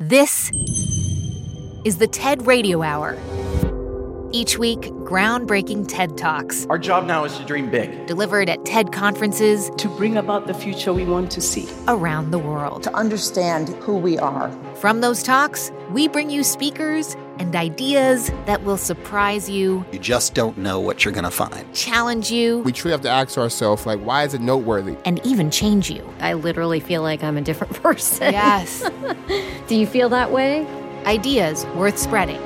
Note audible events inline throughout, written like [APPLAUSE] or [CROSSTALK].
This is the TED Radio Hour. Each week, groundbreaking TED Talks. Our job now is to dream big. Delivered at TED conferences to bring about the future we want to see around the world. To understand who we are. From those talks, we bring you speakers and ideas that will surprise you. You just don't know what you're going to find. Challenge you. We truly have to ask ourselves, like, why is it noteworthy? And even change you. I literally feel like I'm a different [LAUGHS] person. Yes. [LAUGHS] Do you feel that way? Ideas worth spreading.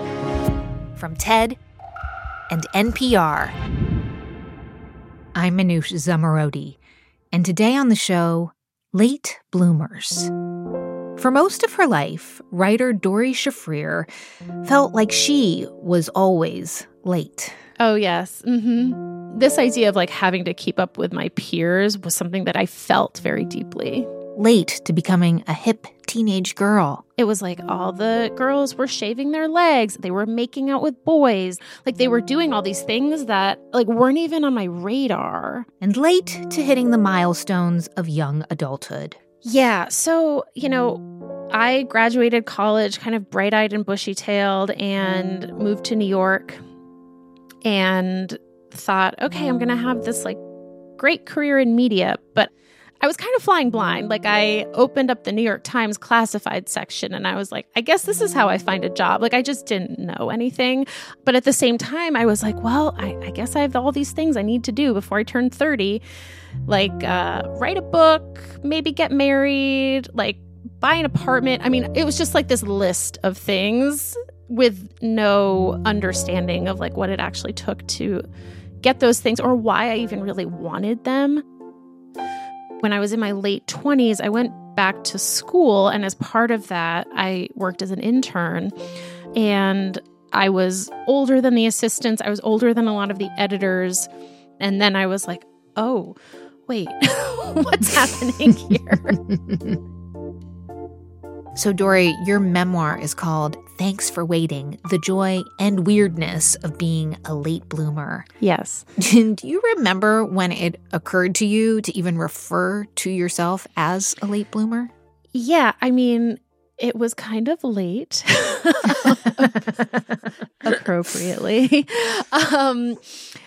From TED and NPR. I'm Manoush Zomorodi, and today on the show, late bloomers. For most of her life, writer Doree Shafrir felt like she was always late. Oh, yes. Mm-hmm. This idea of like having to keep up with my peers was something that I felt very deeply late to becoming a hip teenage girl. It was like all the girls were shaving their legs, they were making out with boys, like they were doing all these things that like weren't even on my radar. And late to hitting the milestones of young adulthood. Yeah, so, you know, I graduated college kind of bright-eyed and bushy-tailed and moved to New York and thought, okay, I'm going to have this like great career in media, but I was kind of flying blind. Like I opened up the New York Times classified section and I was like, I guess this is how I find a job. Like I just didn't know anything. But at the same time, I was like, well, I, I guess I have all these things I need to do before I turn 30. Like uh, write a book, maybe get married, like buy an apartment. I mean, it was just like this list of things with no understanding of like what it actually took to get those things or why I even really wanted them when I was in my late 20s, I went back to school. And as part of that, I worked as an intern. And I was older than the assistants, I was older than a lot of the editors. And then I was like, oh, wait, [LAUGHS] what's happening [LAUGHS] here? So, Doree, your memoir is called Thanks for Waiting The Joy and Weirdness of Being a Late Bloomer. Yes. [LAUGHS] Do you remember when it occurred to you to even refer to yourself as a late bloomer? Yeah. I mean, it was kind of late, [LAUGHS] appropriately. [LAUGHS] Um,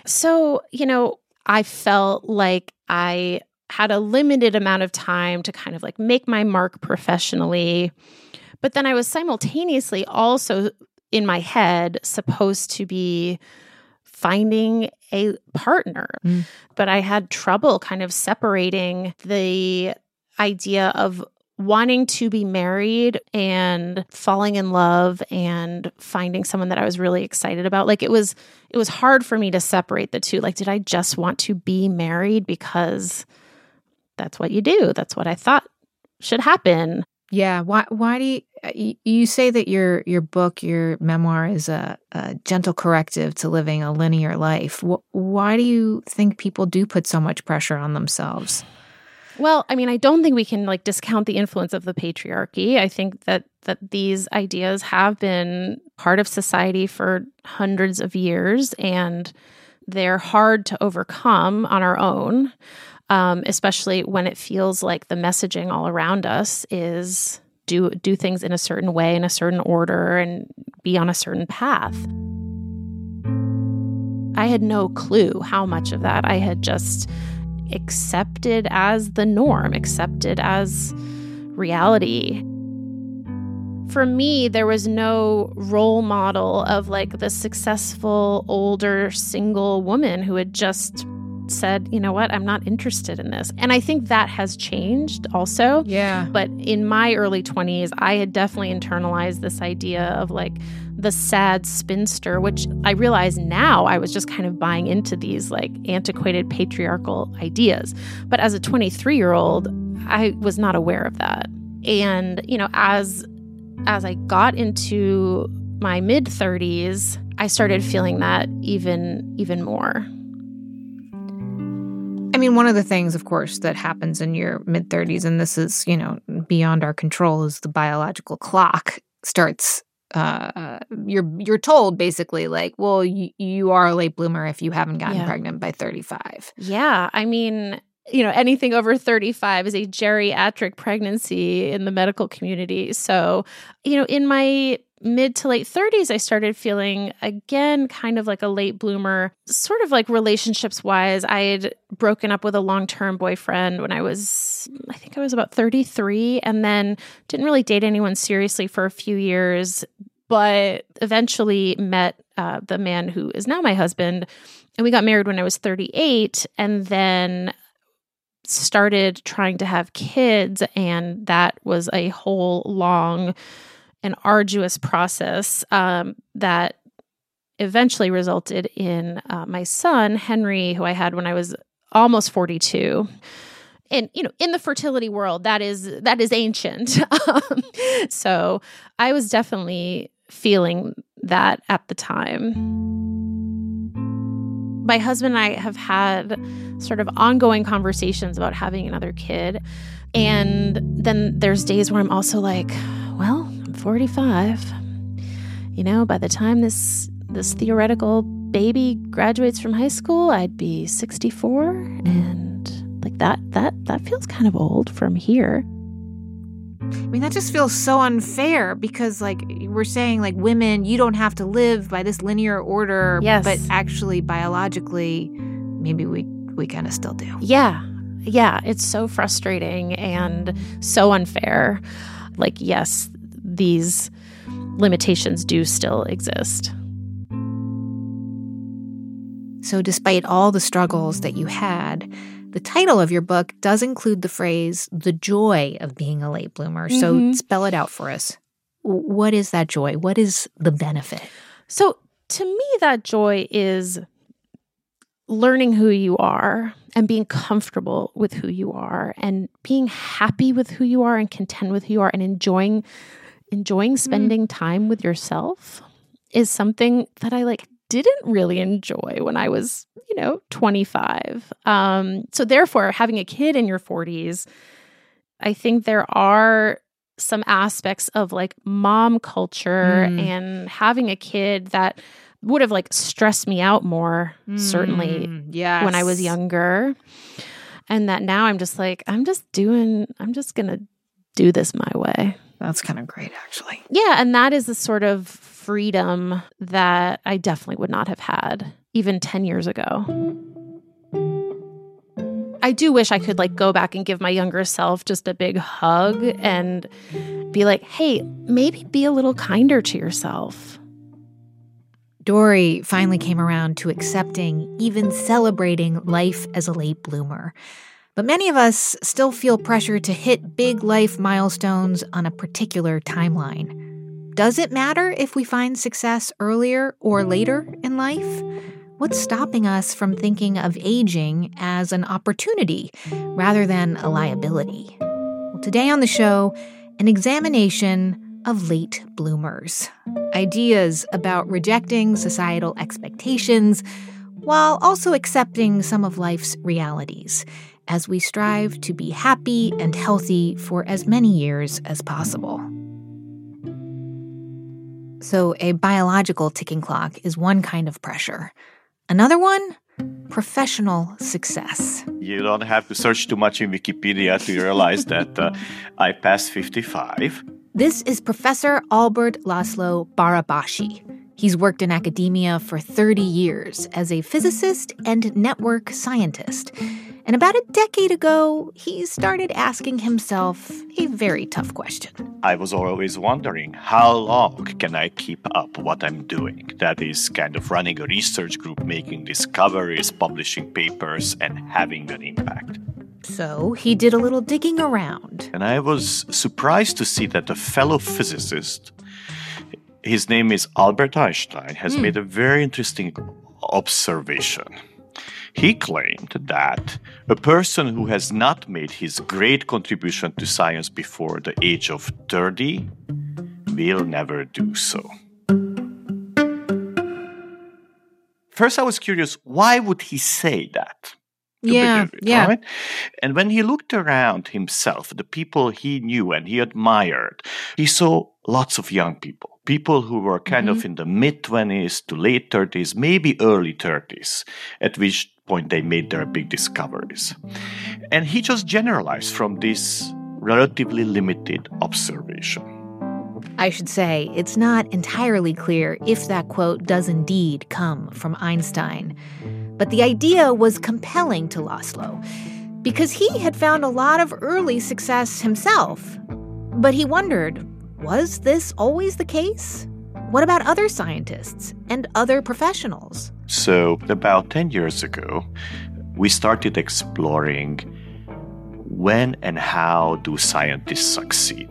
so, you know, I felt like I had a limited amount of time to kind of like make my mark professionally. But then I was simultaneously also in my head supposed to be finding a partner. Mm. But I had trouble kind of separating the idea of wanting to be married and falling in love and finding someone that I was really excited about. Like it was it was hard for me to separate the two. Like did I just want to be married because that's what you do. That's what I thought should happen. Yeah. Why? Why do you, uh, you say that your your book, your memoir, is a, a gentle corrective to living a linear life? Why do you think people do put so much pressure on themselves? Well, I mean, I don't think we can like discount the influence of the patriarchy. I think that that these ideas have been part of society for hundreds of years and they're hard to overcome on our own um, especially when it feels like the messaging all around us is do do things in a certain way in a certain order and be on a certain path. I had no clue how much of that i had just accepted as the norm accepted as reality. For me there was no role model of like the successful older single woman who had just said, you know what, I'm not interested in this. And I think that has changed also. Yeah. But in my early 20s, I had definitely internalized this idea of like the sad spinster, which I realize now I was just kind of buying into these like antiquated patriarchal ideas. But as a 23 year old, I was not aware of that. And, you know, as as I got into my mid 30s, I started feeling that even even more. I mean, one of the things, of course, that happens in your mid 30s, and this is, you know, beyond our control, is the biological clock starts. Uh, you're you're told basically like, well, you, you are a late bloomer if you haven't gotten yeah. pregnant by 35. Yeah, I mean, you know, anything over 35 is a geriatric pregnancy in the medical community. So, you know, in my mid to late 30s, I started feeling again kind of like a late bloomer, sort of like relationships wise. I had broken up with a long term boyfriend when I was, I think I was about 33, and then didn't really date anyone seriously for a few years, but eventually met uh, the man who is now my husband. And we got married when I was 38. And then started trying to have kids, and that was a whole long and arduous process um, that eventually resulted in uh, my son Henry, who I had when I was almost forty two. And you know, in the fertility world, that is that is ancient. [LAUGHS] Um, so I was definitely feeling that at the time my husband and I have had sort of ongoing conversations about having another kid. And then there's days where I'm also like, well, I'm 45. You know, by the time this this theoretical baby graduates from high school, I'd be 64 and like that that that feels kind of old from here. I mean, that just feels so unfair because, like, we're saying, like, women, you don't have to live by this linear order. Yes. But actually, biologically, maybe we, we kind of still do. Yeah. Yeah. It's so frustrating and so unfair. Like, yes, these limitations do still exist. So, despite all the struggles that you had, the title of your book does include the phrase, the joy of being a late bloomer. Mm-hmm. So spell it out for us. What is that joy? What is the benefit? So, to me, that joy is learning who you are and being comfortable with who you are and being happy with who you are and content with who you are and enjoying enjoying spending mm. time with yourself is something that I like didn't really enjoy when I was, you know, 25. Um, so, therefore, having a kid in your 40s, I think there are some aspects of like mom culture mm. and having a kid that would have like stressed me out more, mm. certainly, yes. when I was younger. And that now I'm just like, I'm just doing, I'm just going to do this my way. That's kind of great, actually. Yeah. And that is the sort of freedom that I definitely would not have had even 10 years ago. I do wish I could like go back and give my younger self just a big hug and be like, hey, maybe be a little kinder to yourself. Doree finally came around to accepting, even celebrating life as a late bloomer. But many of us still feel pressure to hit big life milestones on a particular timeline. Does it matter if we find success earlier or later in life? What's stopping us from thinking of aging as an opportunity rather than a liability? Well, today on the show, an examination of late bloomers. Ideas about rejecting societal expectations while also accepting some of life's realities as we strive to be happy and healthy for as many years as possible. So, a biological ticking clock is one kind of pressure. Another one, professional success. You don't have to search too much in Wikipedia to realize that uh, I passed 55. This is Professor Albert Laszlo Barabási. He's worked in academia for 30 years as a physicist and network scientist. And about a decade ago, he started asking himself a very tough question. I was always wondering how long can I keep up what I'm doing? That is, kind of running a research group, making discoveries, publishing papers, and having an impact. So he did a little digging around. And I was surprised to see that a fellow physicist, his name is Albert Einstein, has mm. made a very interesting observation. He claimed that a person who has not made his great contribution to science before the age of 30 will never do so. First, I was curious why would he say that? Yeah, it, yeah. Right? And when he looked around himself, the people he knew and he admired, he saw lots of young people people who were kind mm-hmm. of in the mid 20s to late 30s, maybe early 30s, at which point they made their big discoveries. And he just generalized from this relatively limited observation. I should say, it's not entirely clear if that quote does indeed come from Einstein. But the idea was compelling to Laszlo because he had found a lot of early success himself. But he wondered was this always the case? What about other scientists and other professionals? So, about 10 years ago, we started exploring when and how do scientists succeed.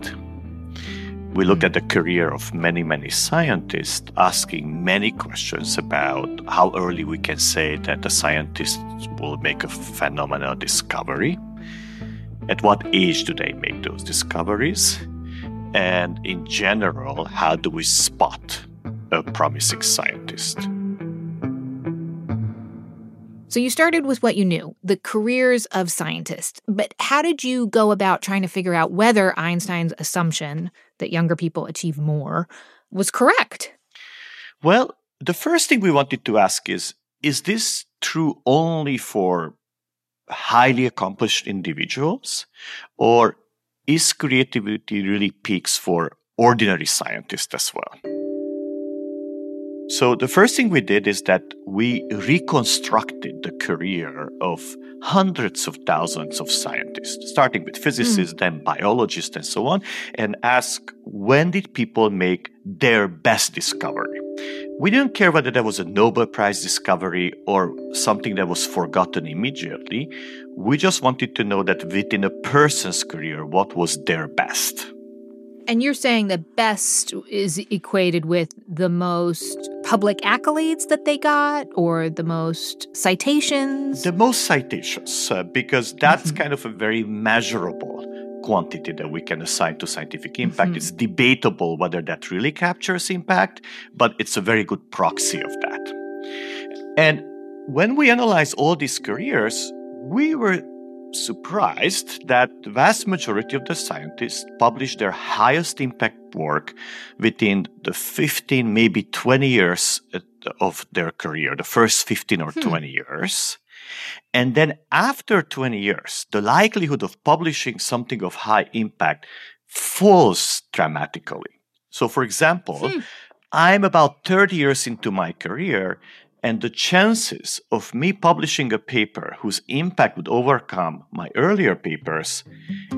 We looked at the career of many, many scientists, asking many questions about how early we can say that a scientist will make a phenomenal discovery, at what age do they make those discoveries, and in general, how do we spot a promising scientist? So you started with what you knew, the careers of scientists. But how did you go about trying to figure out whether Einstein's assumption that younger people achieve more was correct? Well, the first thing we wanted to ask is is this true only for highly accomplished individuals or is creativity really peaks for ordinary scientists as well? So, the first thing we did is that we reconstructed the career of hundreds of thousands of scientists, starting with physicists, mm. then biologists, and so on, and ask when did people make their best discovery? We didn't care whether that was a Nobel Prize discovery or something that was forgotten immediately. We just wanted to know that within a person's career, what was their best. And you're saying that best is equated with the most public accolades that they got or the most citations? The most citations, uh, because that's mm-hmm. kind of a very measurable quantity that we can assign to scientific impact. Mm-hmm. It's debatable whether that really captures impact, but it's a very good proxy of that. And when we analyze all these careers, we were surprised that the vast majority of the scientists published their highest impact work within the 15, maybe 20 years of their career, the first 15 or hmm. 20 years. And then after 20 years, the likelihood of publishing something of high impact falls dramatically. So, for example, hmm. I'm about 30 years into my career, and the chances of me publishing a paper whose impact would overcome my earlier papers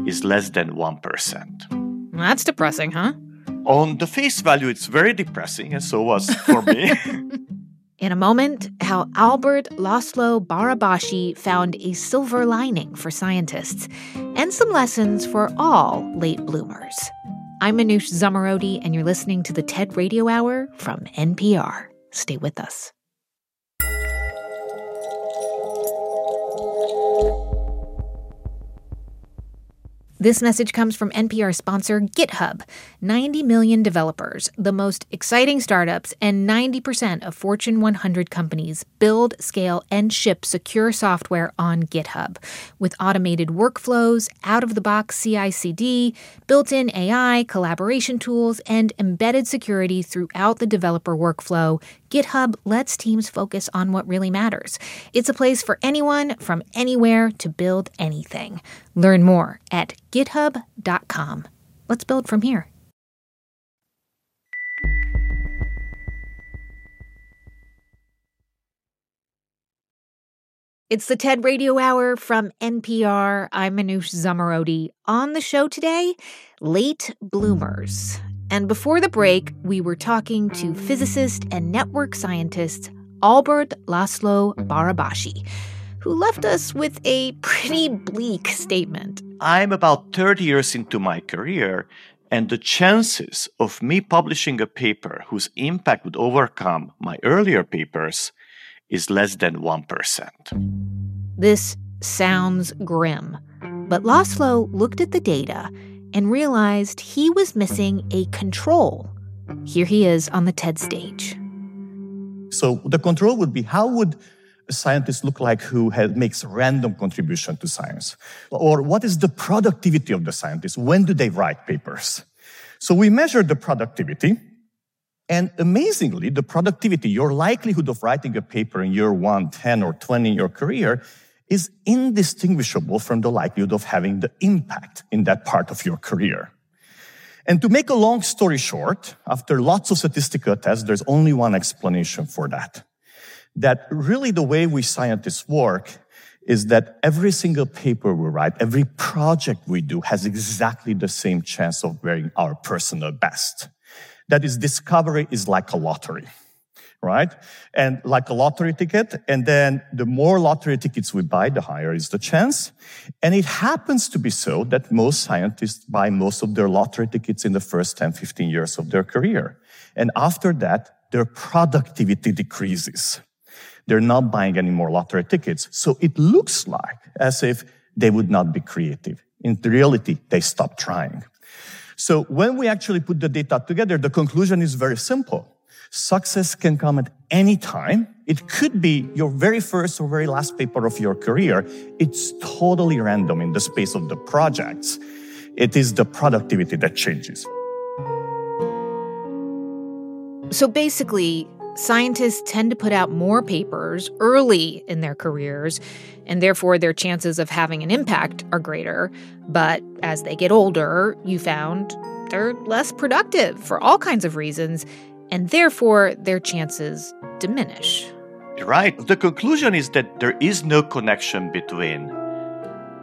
is less than 1%. That's depressing, huh? On the face value, it's very depressing, and so was for me. [LAUGHS] [LAUGHS] In a moment, how Albert Laszlo Barabási found a silver lining for scientists and some lessons for all late bloomers. I'm Manoush Zomorodi, and you're listening to the TED Radio Hour from NPR. Stay with us. This message comes from NPR sponsor GitHub. 90 million developers, the most exciting startups, and 90% of Fortune 100 companies build, scale, and ship secure software on GitHub. With automated workflows, out of the box CI CD, built in AI, collaboration tools, and embedded security throughout the developer workflow, GitHub lets teams focus on what really matters. It's a place for anyone from anywhere to build anything. Learn more at github.com. Let's build from here. It's the TED Radio Hour from NPR. I'm Manoush Zomorodi. On the show today, late bloomers. And before the break, we were talking to physicist and network scientist Albert Laszlo Barabási, who left us with a pretty bleak statement. I'm about 30 years into my career, and the chances of me publishing a paper whose impact would overcome my earlier papers is less than 1%. This sounds grim, but Laszlo looked at the data and realized he was missing a control. Here he is on the TED stage. So the control would be how would a scientist look like who has, makes random contribution to science? Or what is the productivity of the scientist? When do they write papers? So we measured the productivity And amazingly, the productivity, your likelihood of writing a paper in year one, 10 or 20 in your career is indistinguishable from the likelihood of having the impact in that part of your career. And to make a long story short, after lots of statistical tests, there's only one explanation for that. That really the way we scientists work is that every single paper we write, every project we do has exactly the same chance of being our personal best. That is, discovery is like a lottery right? And like a lottery ticket. And then the more lottery tickets we buy, the higher is the chance. And it happens to be so that most scientists buy most of their lottery tickets in the first 10, 15 years of their career. And after that, their productivity decreases. They're not buying any more lottery tickets. So it looks like as if they would not be creative. In reality, they stop trying. So when we actually put the data together, the conclusion is very simple. Success can come at any time. It could be your very first or very last paper of your career. It's totally random in the space of the projects. It is the productivity that changes. So basically, scientists tend to put out more papers early in their careers, and therefore their chances of having an impact are greater. But as they get older, you found they're less productive for all kinds of reasons, and therefore their chances diminish. Right. The conclusion is that there is no connection between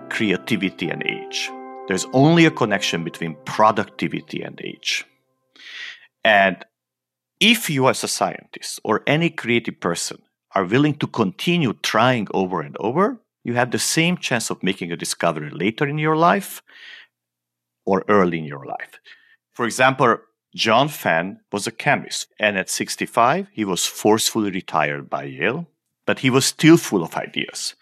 creativity and age. There's only a connection between productivity and age. And if you, as a scientist or any creative person, are willing to continue trying over and over, you have the same chance of making a discovery later in your life or early in your life. For example, John Fenn was a chemist, and at 65, he was forcefully retired by Yale, but he was still full of ideas.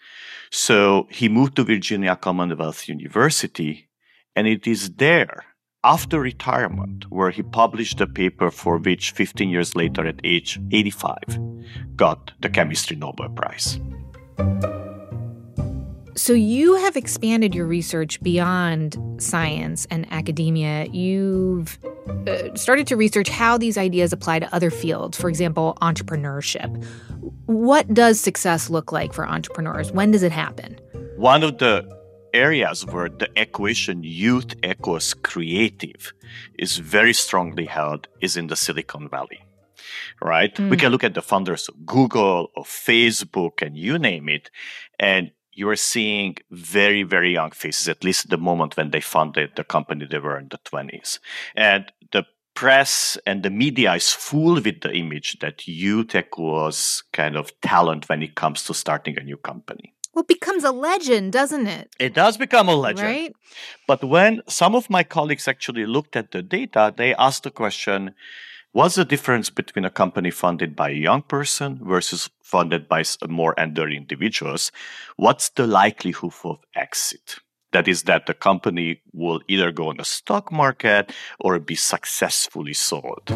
So he moved to Virginia Commonwealth University, and it is there, after retirement, where he published a paper for which 15 years later, at age 85, got the Chemistry Nobel Prize. So, you have expanded your research beyond science and academia. You've uh, started to research how these ideas apply to other fields, for example, entrepreneurship. What does success look like for entrepreneurs? When does it happen? One of the areas where the equation youth equals creative is very strongly held is in the Silicon Valley right? Mm. We can look at the founders of Google or Facebook and you name it. And you are seeing very, very young faces, at least at the moment when they founded the company, they were in the 20s. And the press and the media is full with the image that UTech was kind of talent when it comes to starting a new company. Well, it becomes a legend, doesn't it? It does become a legend. Right? But when some of my colleagues actually looked at the data, they asked the question, What's the difference between a company funded by a young person versus funded by more elder individuals? What's the likelihood of exit? That is, that the company will either go on the stock market or be successfully sold.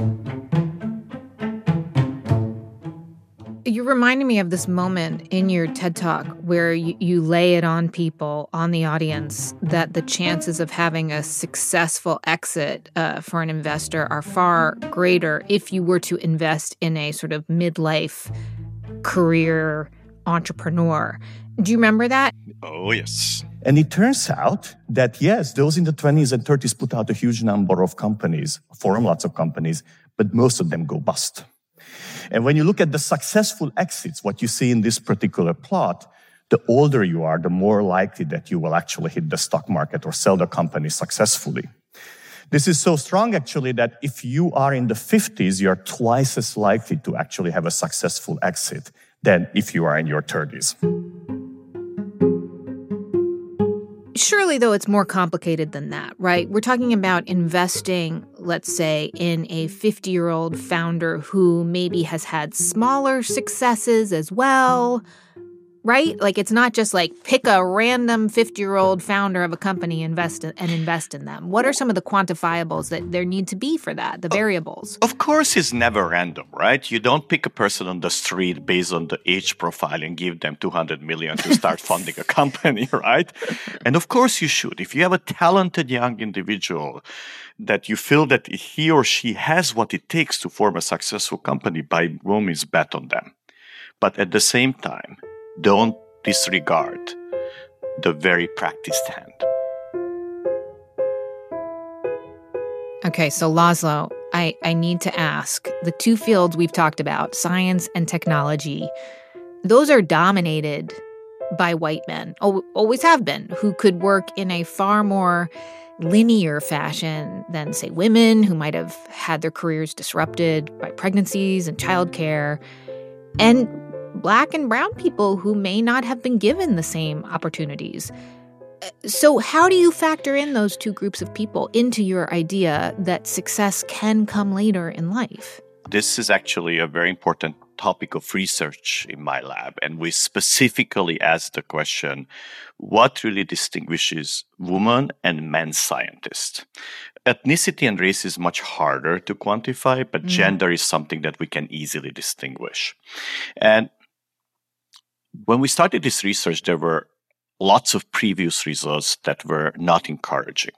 You reminded me of this moment in your TED Talk where you, you, lay it on people, on the audience, that the chances of having a successful exit uh, for an investor are far greater if you were to invest in a sort of midlife career entrepreneur. Do you remember that? Oh, yes. And it turns out that, yes, those in the 20s and 30s put out a huge number of companies, form lots of companies, but most of them go bust. And when you look at the successful exits, what you see in this particular plot, the older you are, the more likely that you will actually hit the stock market or sell the company successfully. This is so strong actually that if you are in the 50s, you're twice as likely to actually have a successful exit than if you are in your 30s. Surely, though, it's more complicated than that, right? We're talking about investing, let's say, in a 50 year old founder who maybe has had smaller successes as well. right? Like it's not just like pick a random 50-year-old founder of a company invest in, and invest in them. What are some of the quantifiables that there need to be for that, the variables? Of course it's never random, right? You don't pick a person on the street based on the age profile and give them 200 million to start [LAUGHS] funding a company, [LAUGHS] right? And of course you should. If you have a talented young individual that you feel that he or she has what it takes to form a successful company, by all means bet on them. But at the same time, don't disregard the very practiced hand. Okay, so Laszlo, I, I need to ask the two fields we've talked about, science and technology, those are dominated by white men, always have been, who could work in a far more linear fashion than, say, women who might have had their careers disrupted by pregnancies and childcare. And black and brown people who may not have been given the same opportunities. Uh, so, how do you factor in those two groups of people into your idea that success can come later in life? This is actually a very important topic of research in my lab. And we specifically asked the question what really distinguishes women and men scientists? Ethnicity and race is much harder to quantify, but mm. gender is something that we can easily distinguish. And when we started this research, there were lots of previous results that were not encouraging.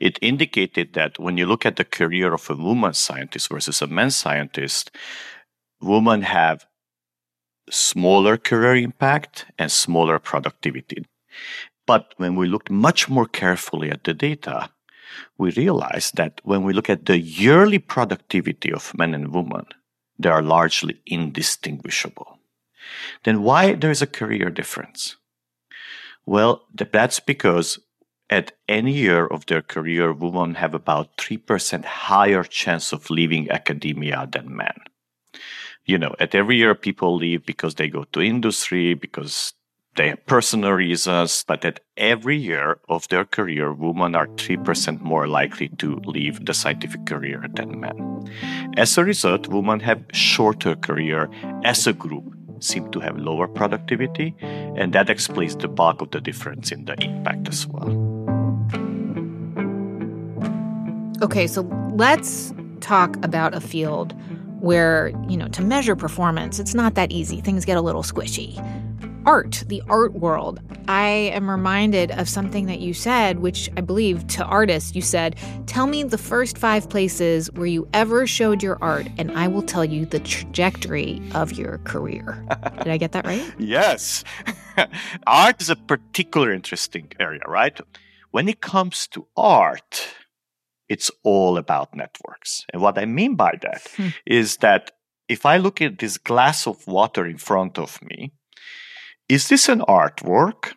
It indicated that when you look at the career of a woman scientist versus a man scientist, women have smaller career impact and smaller productivity. But when we looked much more carefully at the data, we realized that when we look at the yearly productivity of men and women, they are largely indistinguishable then why there is a career difference? Well, that's because at any year of their career, women have about 3% higher chance of leaving academia than men. You know, at every year, people leave because they go to industry, because they have personal reasons, but at every year of their career, women are 3% more likely to leave the scientific career than men. As a result, women have shorter career as a group seem to have lower productivity, and that explains the bulk of the difference in the impact as well. Okay, so let's talk about a field where, you know, to measure performance, it's not that easy. Things get a little squishy art, the art world, I am reminded of something that you said, which I believe to artists, you said, Tell me the first five places where you ever showed your art, and I will tell you the trajectory of your career. [LAUGHS] Did I get that right? yes. [LAUGHS] art is a particular interesting area, right? When it comes to art, it's all about networks. And what I mean by that hmm. is that if I look at this glass of water in front of me, is this an artwork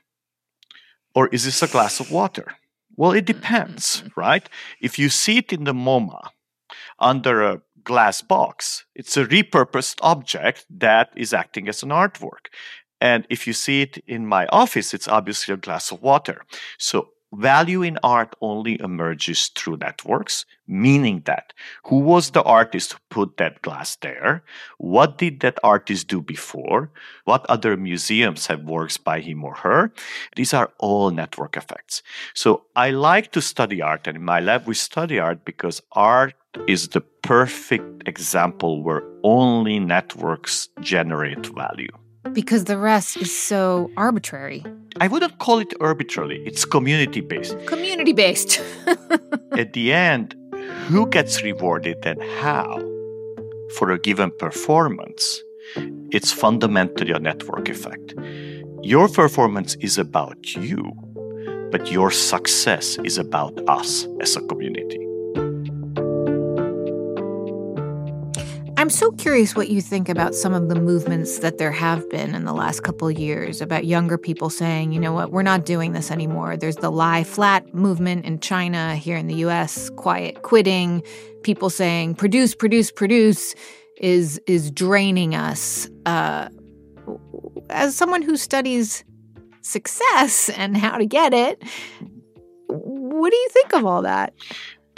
or is this a glass of water? Well, it depends, right? If you see it in the MoMA under a glass box, it's a repurposed object that is acting as an artwork. And if you see it in my office, it's obviously a glass of water. So value in art only emerges through networks, meaning that who was the artist who put that glass there? What did that artist do before? What other museums have works by him or her? These are all network effects. So I like to study art, and in my lab, we study art because art is the perfect example where only networks generate value because the rest is so arbitrary. I wouldn't call it arbitrary, it's community based. Community based. [LAUGHS] At the end, who gets rewarded and how for a given performance? It's fundamentally a network effect. Your performance is about you, but your success is about us as a community. I'm so curious what you think about some of the movements that there have been in the last couple years about younger people saying, you know what, we're not doing this anymore. There's the lie flat movement in China, here in the US, quiet quitting, people saying produce, produce, produce is is draining us. Uh, as someone who studies success and how to get it, what do you think of all that?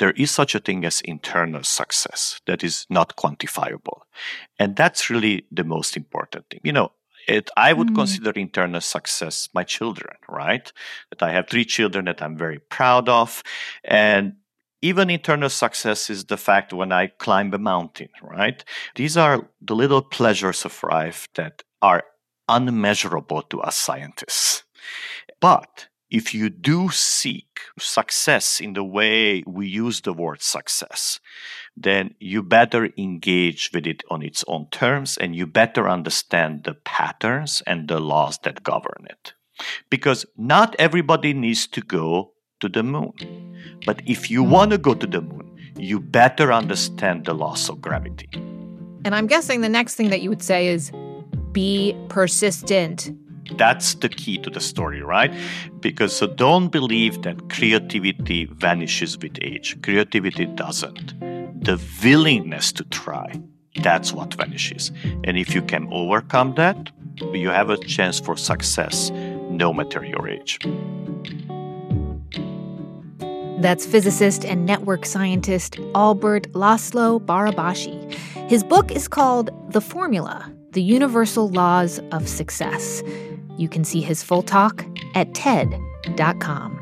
There is such a thing as internal success that is not quantifiable. And that's really the most important thing. You know, it i would mm. consider internal success my children right that i have three children that i'm very proud of and even internal success is the fact when i climb a mountain right these are the little pleasures of life that are unmeasurable to us scientists but if you do seek success in the way we use the word success, then you better engage with it on its own terms and you better understand the patterns and the laws that govern it. Because not everybody needs to go to the moon. But if you want to go to the moon, you better understand the laws of gravity. And I'm guessing the next thing that you would say is be persistent that's the key to the story, right? Because so don't believe that creativity vanishes with age. Creativity doesn't. The willingness to try, that's what vanishes. And if you can overcome that, you have a chance for success no matter your age. That's physicist and network scientist Albert Laszlo Barabási. His book is called The Formula The Universal Laws of Success. You can see his full talk at TED.com.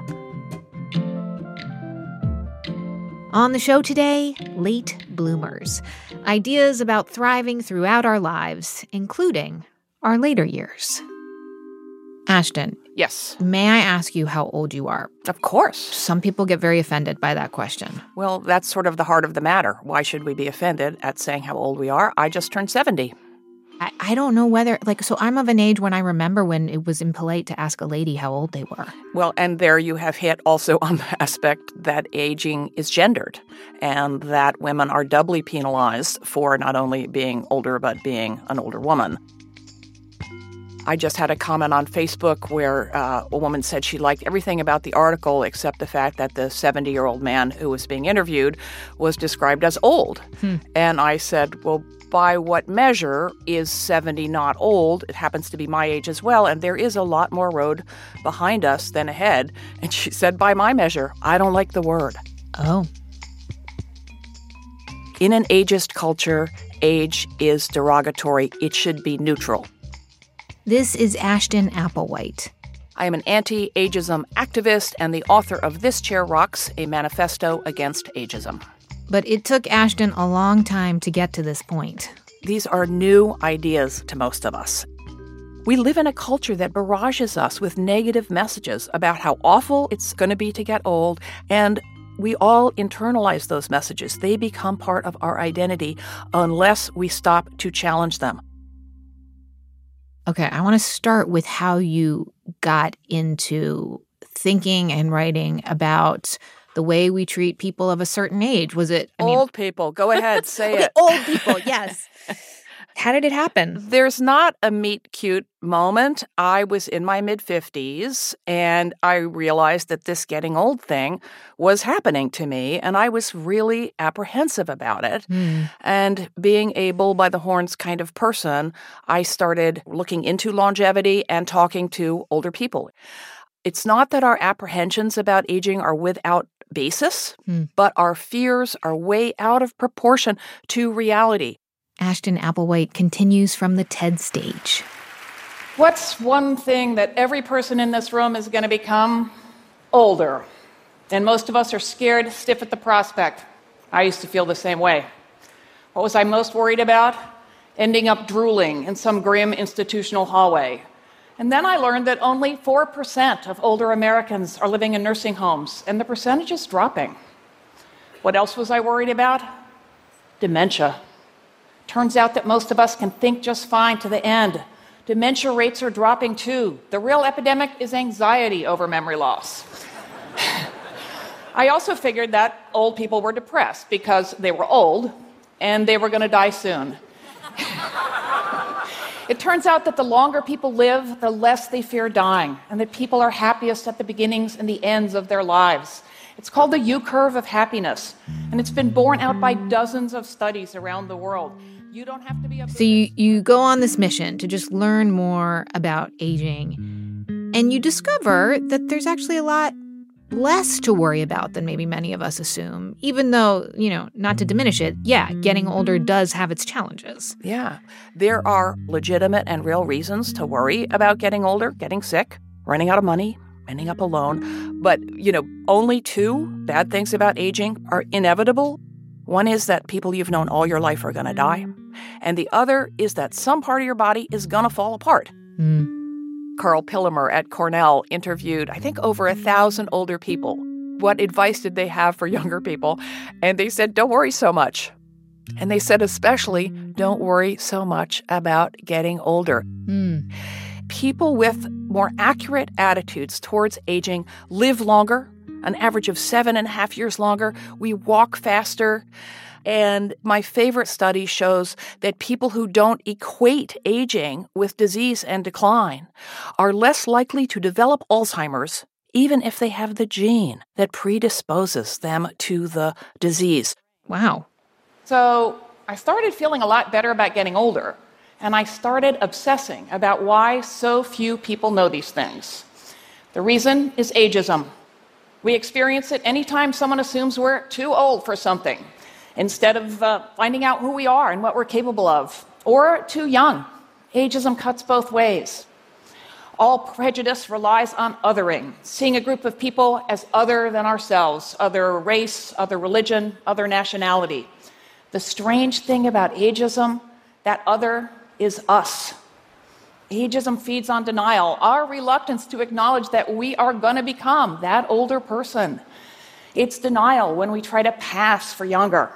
On the show today, late bloomers. Ideas about thriving throughout our lives, including our later years. Ashton. Yes. May I ask you how old you are? Of course. Some people get very offended by that question. Well, that's sort of the heart of the matter. Why should we be offended at saying how old we are? I just turned 70. I, I don't know whether, like, so I'm of an age when I remember when it was impolite to ask a lady how old they were. Well, and there you have hit also on the [LAUGHS] aspect that aging is gendered and that women are doubly penalized for not only being older, but being an older woman. I just had a comment on Facebook where uh, a woman said she liked everything about the article except the fact that the 70 year old man who was being interviewed was described as old. Hmm. And I said, Well, by what measure is 70 not old? It happens to be my age as well, and there is a lot more road behind us than ahead. [LAUGHS] And she said, By my measure, I don't like the word. Oh. In an ageist culture, age is derogatory, it should be neutral. This is Ashton Applewhite. I am an anti ageism activist and the author of This Chair Rocks, a manifesto against ageism. But it took Ashton a long time to get to this point. These are new ideas to most of us. We live in a culture that barrages us with negative messages about how awful it's going to be to get old, and we all internalize those messages. They become part of our identity unless we stop to challenge them. Okay, I want to start with how you got into thinking and writing about the way we treat people of a certain age? Was it I old mean, people? Go [LAUGHS] ahead, say okay, it. Old people, yes. [LAUGHS] How did it happen? There's not a meet cute moment. I was in my mid 50s and I realized that this getting old thing was happening to me and I was really apprehensive about it. Mm. And being a bull by the horns kind of person, I started looking into longevity and talking to older people. It's not that our apprehensions about aging are without basis, hmm. but our fears are way out of proportion to reality. Ashton Applewhite continues from the TED stage. What's one thing that every person in this room is going to become? Older. And most of us are scared stiff at the prospect. I used to feel the same way. What was I most worried about? Ending up drooling in some grim institutional hallway and then I learned that only 4% of older Americans are living in nursing homes, and the percentage is dropping. What else was I worried about? Dementia. Turns out that most of us can think just fine to the end. Dementia rates are dropping too. The real epidemic is anxiety over memory loss. [LAUGHS] I also figured that old people were depressed because they were old and they were going to die soon. [LAUGHS] It turns out that the longer people live, the less they fear dying, and that people are happiest at the beginnings and the ends of their lives. It's called the U curve of happiness, and it's been borne out by dozens of studies around the world. You don't have to be. So you, you go on this mission to just learn more about aging, and you discover that there's actually a lot less to worry about than maybe many of us assume, even though, you know, not to diminish it, yeah, getting older does have its challenges. Yeah. There are legitimate and real reasons to worry about getting older, getting sick, running out of money, ending up alone. But, you know, only two bad things about aging are inevitable. One is that people you've known all your life are going to die, and the other is that some part of your body is going to fall apart. Mm. Karl Pillemer at Cornell interviewed, I think, over a thousand older people. What advice did they have for [LAUGHS] younger people? And they said, don't worry so much. And they said, especially, don't worry so much about getting older. Mm. People with more accurate attitudes towards aging live longer, an average of seven and a half years longer. We walk faster. And my favorite study shows that people who don't equate aging with disease and decline are less likely to develop Alzheimer's, even if they have the gene that predisposes them to the disease. Wow. So I started feeling a lot better about getting older, and I started obsessing about why so few people know these things. The reason is ageism. We experience it anytime someone assumes we're too old for something instead of uh, finding out who we are and what we're capable of, or too young. Ageism cuts both ways. All prejudice relies on othering, seeing a group of people as other than ourselves, other race, other religion, other nationality. The strange thing about ageism, that other is us. Ageism feeds on denial, our reluctance to acknowledge that we are going to become that older person. It's denial when we try to pass for younger,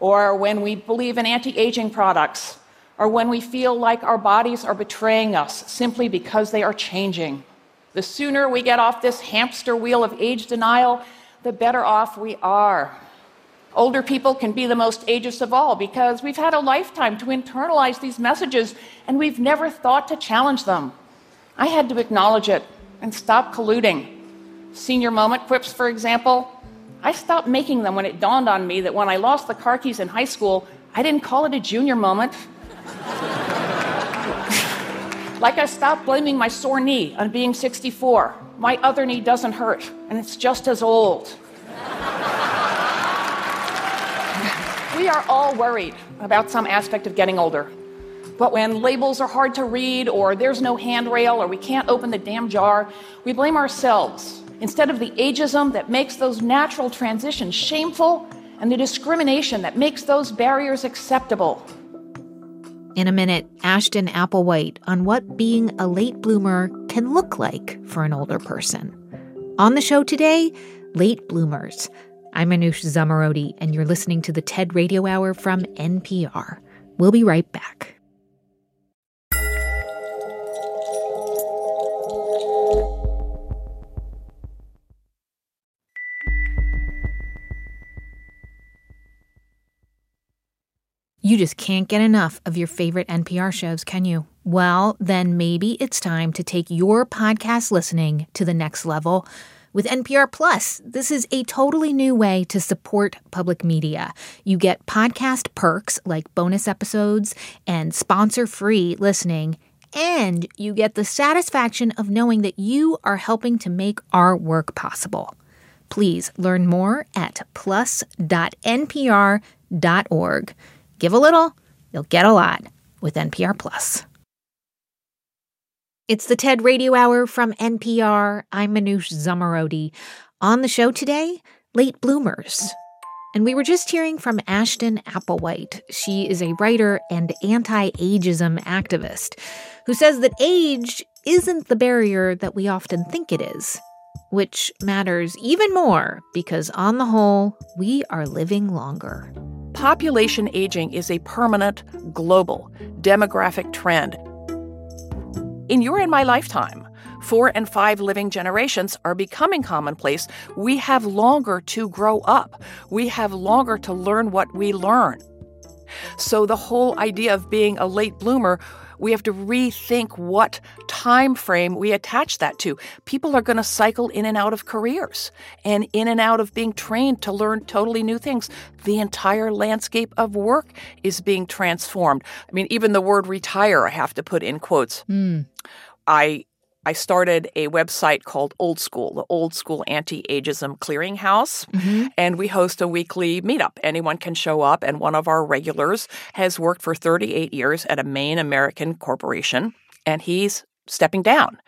or when we believe in anti aging products, or when we feel like our bodies are betraying us simply because they are changing. The sooner we get off this hamster wheel of age denial, the better off we are. Older people can be the most ageist of all because we've had a lifetime to internalize these messages and we've never thought to challenge them. I had to acknowledge it and stop colluding. Senior moment quips, for example, I stopped making them when it dawned on me that when I lost the car keys in high school, I didn't call it a junior moment. [LAUGHS] like I stopped blaming my sore knee on being 64. My other knee doesn't hurt, and it's just as old. [LAUGHS] we are all worried about some aspect of getting older. But when labels are hard to read, or there's no handrail, or we can't open the damn jar, we blame ourselves instead of the ageism that makes those natural transitions shameful and the discrimination that makes those barriers acceptable. In a minute, Ashton Applewhite on what being a late bloomer can look like for an older person. On the show today, late bloomers. I'm Manoush Zomorodi, and you're listening to the TED Radio Hour from NPR. We'll be right back. You just can't get enough of your favorite NPR shows, can you? Well, then maybe it's time to take your podcast listening to the next level. With NPR Plus, this is a totally new way to support public media. You get podcast perks like bonus episodes and sponsor free listening, and you get the satisfaction of knowing that you are helping to make our work possible. Please learn more at plus.npr.org. Give a little, you'll get a lot with NPR Plus. It's the TED Radio Hour from NPR. I'm Manoush Zomorodi. On the show today, late bloomers. And we were just hearing from Ashton Applewhite. She is a writer and anti ageism activist who says that age isn't the barrier that we often think it is, which matters even more because, on the whole, we are living longer. Population aging is a permanent, global, demographic trend. In your and my lifetime, four and five living generations are becoming commonplace. We have longer to grow up, we have longer to learn what we learn. So, the whole idea of being a late bloomer we have to rethink what time frame we attach that to. People are going to cycle in and out of careers and in and out of being trained to learn totally new things. The entire landscape of work is being transformed. I mean, even the word retire, I have to put in quotes. Mm. I I started a website called Old School, the Old School Anti Ageism Clearinghouse. Mm-hmm. And we host a weekly meetup. Anyone can show up. And one of our regulars has worked for 38 years at a main American corporation, and he's stepping down.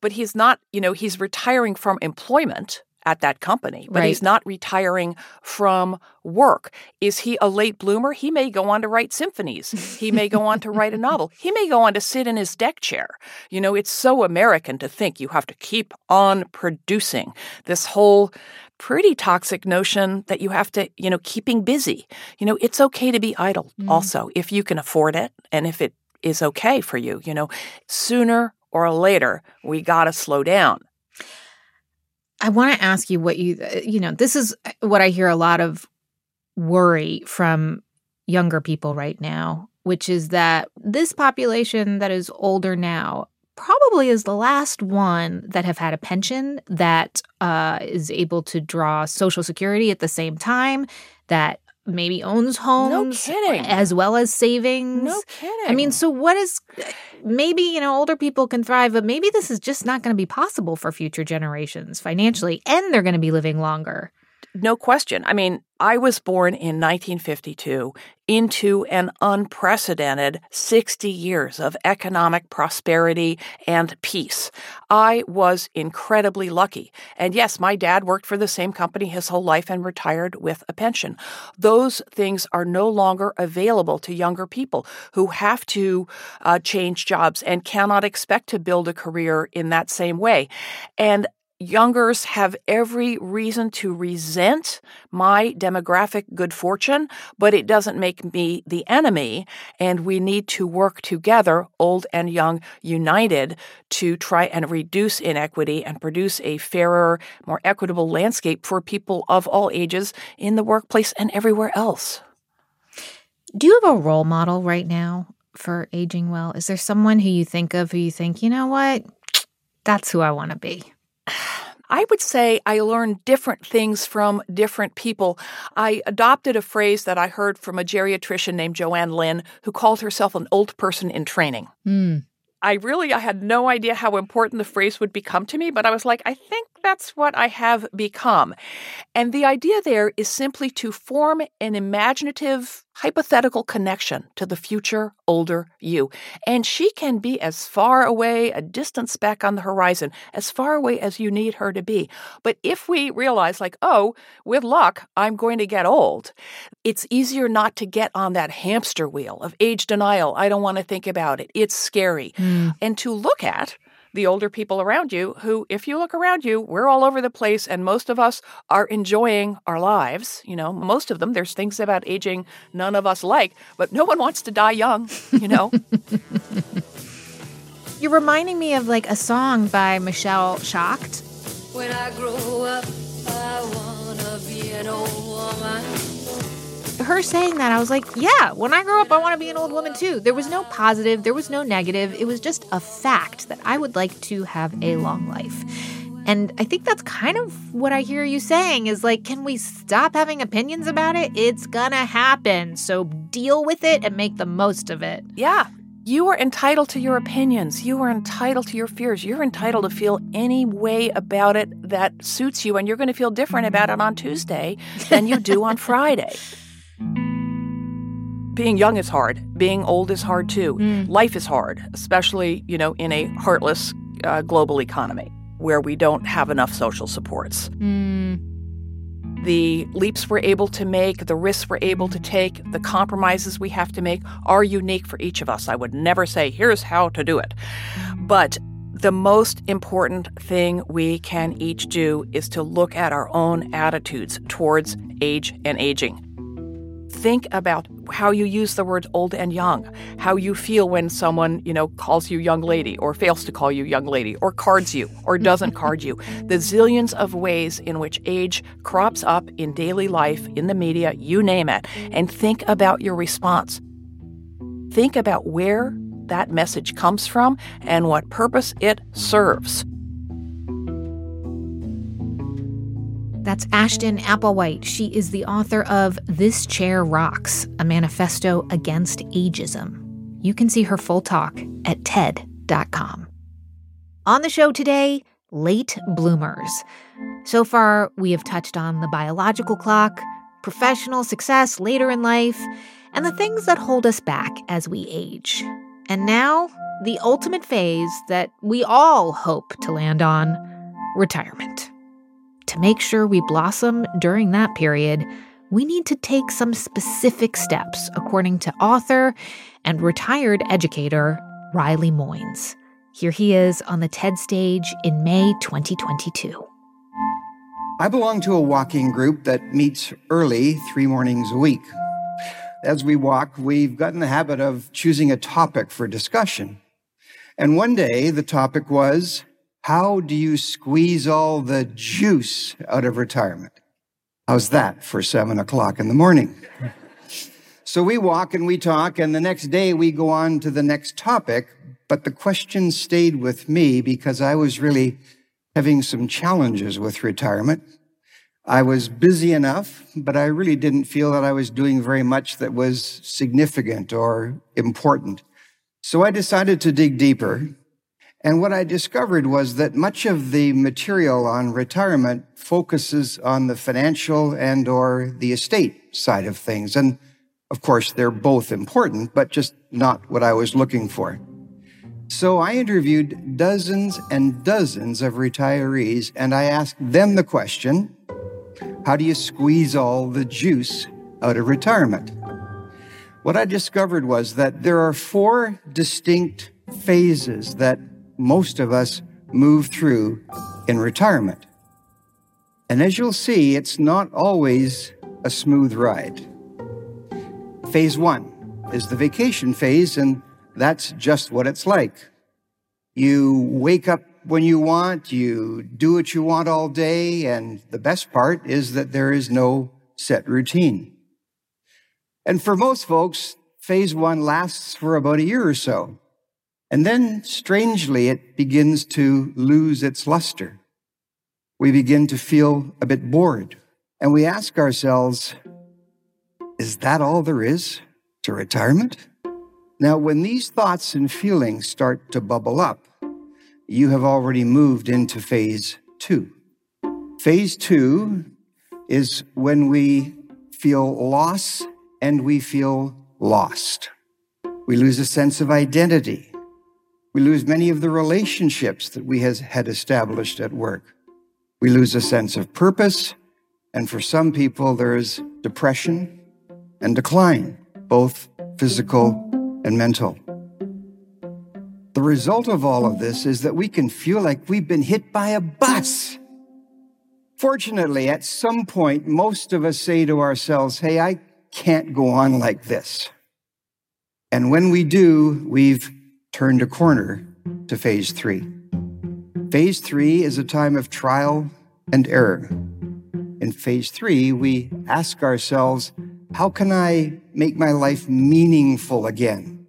But he's not, you know, he's retiring from employment at that company, but Right. he's not retiring from work. Is he a late bloomer? He may go on to write symphonies. He may go on to write a [LAUGHS] novel. He may go on to sit in his deck chair. You know, it's so American to think you have to keep on producing this whole pretty toxic notion that you have to, you know, keeping busy. You know, it's okay to be idle mm-hmm. also if you can afford it and if it is okay for you, you know. Sooner or later, we got to slow down. I want to ask you what you, you know, this is what I hear a lot of worry from younger people right now, which is that this population that is older now probably is the last one that have had a pension that uh, is able to draw Social Security at the same time, that maybe owns homes No kidding. as well as savings. No kidding. I mean, so what is maybe, you know, older people can thrive, but maybe this is just not going to be possible for future generations financially, and they're going to be living longer. No question. I mean, I was born in 1952 into an unprecedented 60 years of economic prosperity and peace. I was incredibly lucky. And yes, my dad worked for the same company his whole life and retired with a pension. Those things are no longer available to younger people who have to uh, change jobs and cannot expect to build a career in that same way. And youngers have every reason to resent my demographic good fortune, but it doesn't make me the enemy. And we need to work together, old and young, united, to try and reduce inequity and produce a fairer, more equitable landscape for people of all ages in the workplace and everywhere else. Do you have a role model right now for aging well? Is there someone who you think of who you think, you know what? That's who I want to be. I would say I learned different things from different people. I adopted a phrase that I heard from a geriatrician named Joanne Lynn, who called herself an old person in training. Mm. I really I had no idea how important the phrase would become to me, but I was like, I think that's what I have become. And the idea there is simply to form an imaginative hypothetical connection to the future older you. And she can be as far away, a distant speck on the horizon, as far away as you need her to be. But if we realize, like, oh, with luck, I'm going to get old, it's easier not to get on that hamster wheel of age denial. I don't want to think about it. It's scary. Hmm. And to look at the older people around you who, if you look around you, we're all over the place and most of us are enjoying our lives. You know, most of them, there's things about aging none of us like, but no one wants to die young, you know? [LAUGHS] You're reminding me of like a song by Michelle Shocked. When I grow up, I wanna be an old woman. Her saying that, I was like, yeah, when I grow up, I want to be an old woman too. There was no positive, there was no negative. It was just a fact that I would like to have a long life. And I think that's kind of what I hear you saying is like, can we stop having opinions about it? It's gonna happen. So deal with it and make the most of it. Yeah. You are entitled to your opinions. You are entitled to your fears. You're entitled to feel any way about it that suits you, and you're going to feel different about it on Tuesday than you do on [LAUGHS] Friday. Being young is hard. Being old is hard too. Mm. Life is hard, especially, you know, in a heartless uh, global economy where we don't have enough social supports. Mm. The leaps we're able to make, the risks we're able to take, the compromises we have to make are unique for each of us. I would never say, here's how to do it. Mm. But the most important thing we can each do is to look at our own attitudes towards age and aging. Think about how you use the words old and young, how you feel when someone, you know, calls you young lady or fails to call you young lady or cards you or [LAUGHS] doesn't card you. The zillions of ways in which age crops up in daily life, in the media, you name it, and think about your response. Think about where that message comes from and what purpose it serves. That's Ashton Applewhite. She is the author of This Chair Rocks, a manifesto against ageism. You can see her full talk at TED.com. On the show today, late bloomers. So far, we have touched on the biological clock, professional success later in life, and the things that hold us back as we age. And now, the ultimate phase that we all hope to land on retirement. To make sure we blossom during that period, we need to take some specific steps, according to author and retired educator Riley Moynes. Here he is on the TED stage in May 2022. I belong to a walking group that meets early three mornings a week. As we walk, we've gotten the habit of choosing a topic for discussion. And one day the topic was how do you squeeze all the juice out of retirement? How's that for seven o'clock in the morning? so we walk and we talk, and the next day we go on to the next topic. But the question stayed with me because I was really having some challenges with retirement. I was busy enough, but I really didn't feel that I was doing very much that was significant or important. So I decided to dig deeper. And what I discovered was that much of the material on retirement focuses on the financial and or the estate side of things. And of course, they're both important, but just not what I was looking for. So I interviewed dozens and dozens of retirees and I asked them the question, how do you squeeze all the juice out of retirement? What I discovered was that there are four distinct phases that most of us move through in retirement. And as you'll see, it's not always a smooth ride. Phase one is the vacation phase, and that's just what it's like. You wake up when you want, you do what you want all day, and the best part is that there is no set routine. And for most folks, phase one lasts for about a year or so. And then, strangely, it begins to lose its luster. We begin to feel a bit bored. And we ask ourselves, is that all there is to retirement? Now, when these thoughts and feelings start to bubble up, you have already moved into phase two. Phase two is when we feel loss and we feel lost. We lose a sense of identity. We lose many of the relationships that we has, had established at work. We lose a sense of purpose. And for some people, there's depression and decline, both physical and mental. The result of all of this is that we can feel like we've been hit by a bus. Fortunately, at some point, most of us say to ourselves, Hey, I can't go on like this. And when we do, we've turned a corner to phase three. Phase three is a time of trial and error. In phase three, we ask ourselves, how can I make my life meaningful again?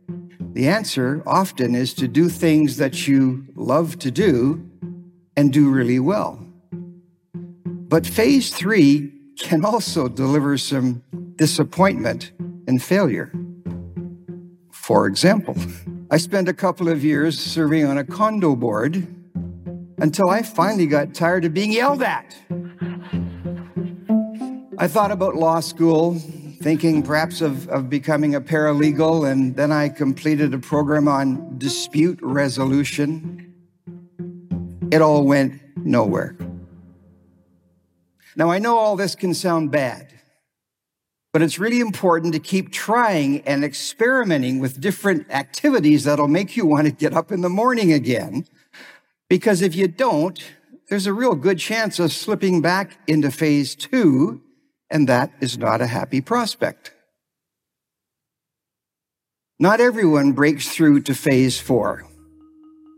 The answer often is to do things that you love to do and do really well. But phase three can also deliver some disappointment and failure. For example, I spent a couple of years serving on a condo board until I finally got tired of being yelled at. I thought about law school, thinking perhaps of, of becoming a paralegal, and then I completed a program on dispute resolution. It all went nowhere. Now, I know all this can sound bad, but it's really important to keep trying and experimenting with different activities that'll make you want to get up in the morning again. Because if you don't, there's a real good chance of slipping back into phase two and that is not a happy prospect. Not everyone breaks through to phase four,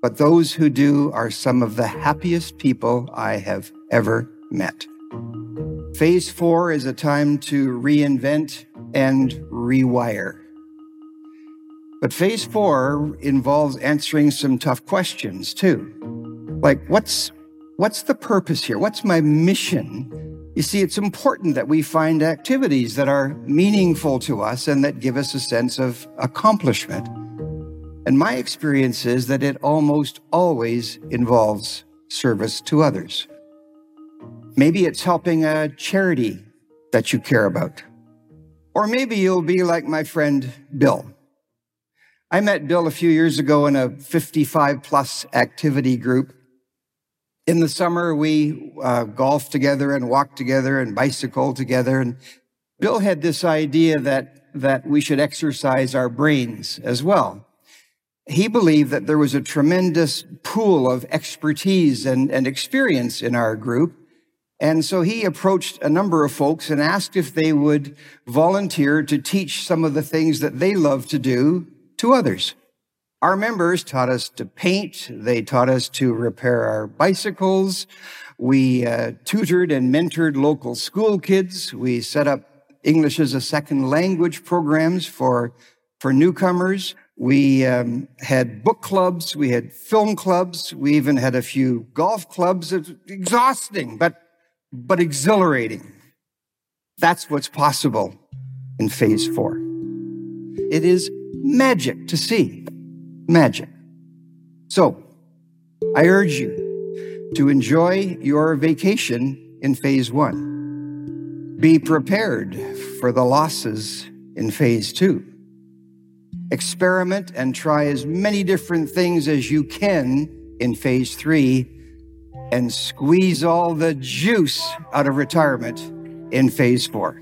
but those who do are some of the happiest people I have ever met. Phase four is a time to reinvent and rewire. But phase four involves answering some tough questions too. Like, what's, what's the purpose here? What's my mission? You see, it's important that we find activities that are meaningful to us and that give us a sense of accomplishment. And my experience is that it almost always involves service to others. Maybe it's helping a charity that you care about. Or maybe you'll be like my friend Bill. I met Bill a few years ago in a 55 plus activity group. In the summer, we uh, golfed together and walked together and bicycled together. And Bill had this idea that, that we should exercise our brains as well he believed that there was a tremendous pool of expertise and, and experience in our group. And so he approached a number of folks and asked if they would volunteer to teach some of the things that they love to do to others. Our members taught us to paint. They taught us to repair our bicycles. We uh, tutored and mentored local school kids. We set up English as a second language programs for, for newcomers. We um, had book clubs, we had film clubs, we even had a few golf clubs. It's exhausting, but, but exhilarating. That's what's possible in phase four. It is magic to see. Magic. So, I urge you to enjoy your vacation in phase one. Be prepared for the losses in phase two experiment and try as many different things as you can in phase three and squeeze all the juice out of retirement in phase four.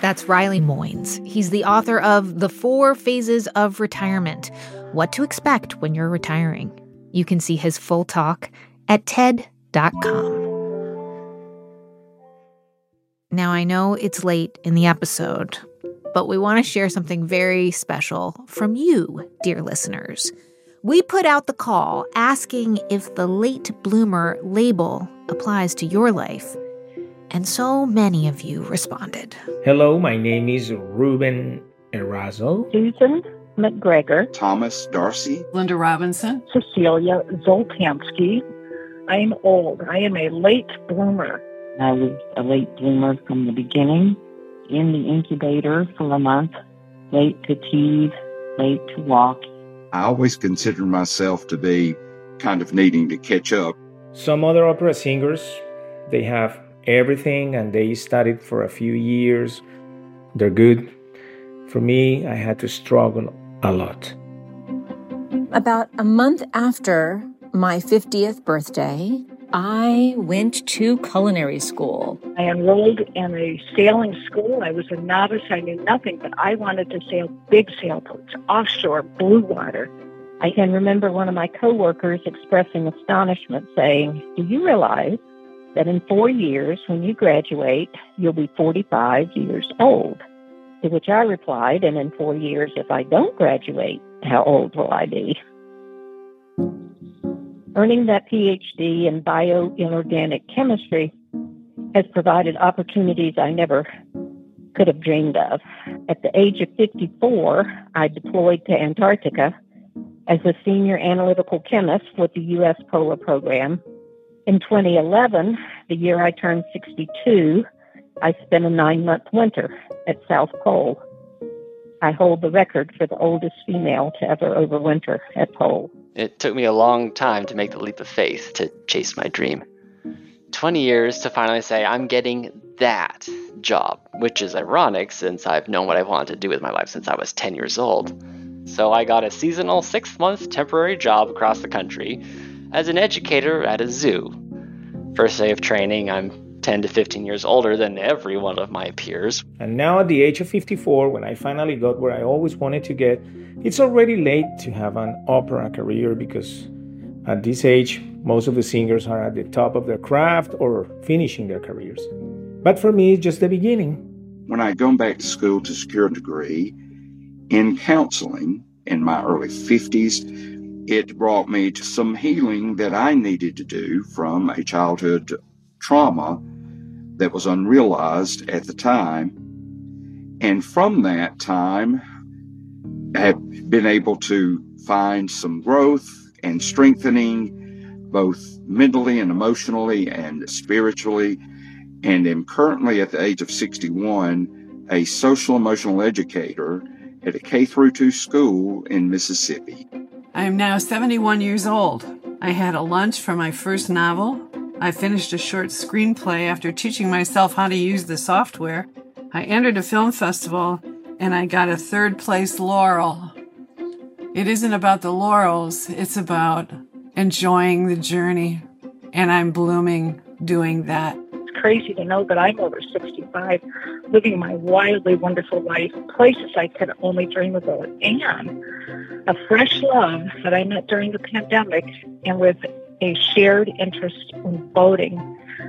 That's Riley Moynes. He's the author of The Four Phases of Retirement What to Expect When You're Retiring. You can see his full talk at TED.com. Now, I know it's late in the episode, but we want to share something very special from you, dear listeners. We put out the call asking if the late bloomer label applies to your life, and so many of you responded. Hello, my name is Ruben Erazo. Susan McGregor. Thomas Darcy. Linda Robinson. Cecilia Zoltansky. I'm old. I am a late bloomer. I was a late bloomer from the beginning in the incubator for a month, late to teeth, late to walk. I always consider myself to be kind of needing to catch up. Some other opera singers, they have everything and they studied for a few years. They're good. For me, I had to struggle a lot. About a month after my 50th birthday, I went to culinary school. I enrolled in a sailing school. I was a novice. I knew nothing, but I wanted to sail big sailboats, offshore, blue water. I can remember one of my coworkers expressing astonishment saying, Do you realize that in four years, when you graduate, you'll be 45 years old? To which I replied, And in four years, if I don't graduate, how old will I be? Earning that PhD in bioinorganic chemistry has provided opportunities I never could have dreamed of. At the age of 54, I deployed to Antarctica as a senior analytical chemist with the U.S. Polar Program. In 2011, the year I turned 62, I spent a nine month winter at South Pole. I hold the record for the oldest female to ever overwinter at Pole. It took me a long time to make the leap of faith to chase my dream. 20 years to finally say, I'm getting that job, which is ironic since I've known what I wanted to do with my life since I was 10 years old. So I got a seasonal six month temporary job across the country as an educator at a zoo. First day of training, I'm 10 to 15 years older than every one of my peers. And now, at the age of 54, when I finally got where I always wanted to get, it's already late to have an opera career because at this age, most of the singers are at the top of their craft or finishing their careers. But for me, it's just the beginning. When I'd gone back to school to secure a degree in counseling in my early 50s, it brought me to some healing that I needed to do from a childhood trauma that was unrealized at the time. And from that time, have been able to find some growth and strengthening both mentally and emotionally and spiritually and am currently at the age of 61 a social emotional educator at a K through 2 school in Mississippi. I am now 71 years old. I had a lunch for my first novel. I finished a short screenplay after teaching myself how to use the software. I entered a film festival and I got a third place laurel. It isn't about the laurels, it's about enjoying the journey. And I'm blooming doing that. It's crazy to know that I'm over 65, living my wildly wonderful life, places I could only dream about, and a fresh love that I met during the pandemic, and with a shared interest in boating,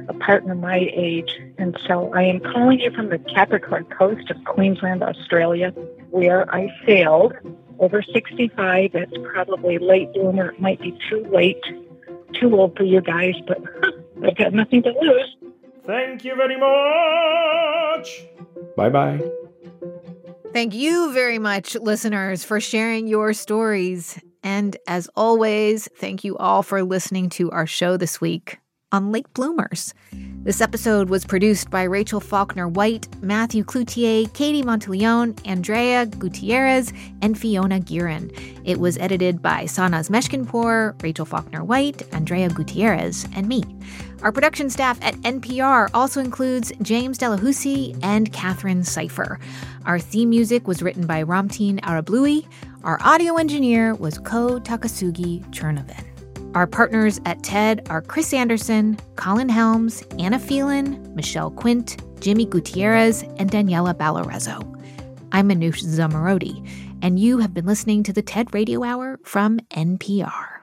a partner my age. And so I am calling you from the Capricorn coast of Queensland, Australia, where I sailed over 65. It's probably late bloomer. It might be too late, too old for you guys, but [LAUGHS] I've got nothing to lose. Thank you very much. Bye bye. Thank you very much, listeners, for sharing your stories. And as always, thank you all for listening to our show this week on Late Bloomers. This episode was produced by Rachel Faulkner White, Matthew Cloutier, Katie Monteleone, Andrea Gutierrez, and Fiona Geiran. It was edited by Sanaz Meshkinpour, Rachel Faulkner White, Andrea Gutierrez, and me. Our production staff at NPR also includes James Delahoussaye and Katherine Sypher. Our theme music was written by Ramtin Arablouei. Our audio engineer was Ko Takasugi Czernowin. Our partners at TED are Chris Anderson, Colin Helms, Anna Phelan, Michelle Quint, Jimmy Gutierrez, and Daniela Balarezo. I'm Manoush Zomorodi, and you have been listening to the TED Radio Hour from NPR.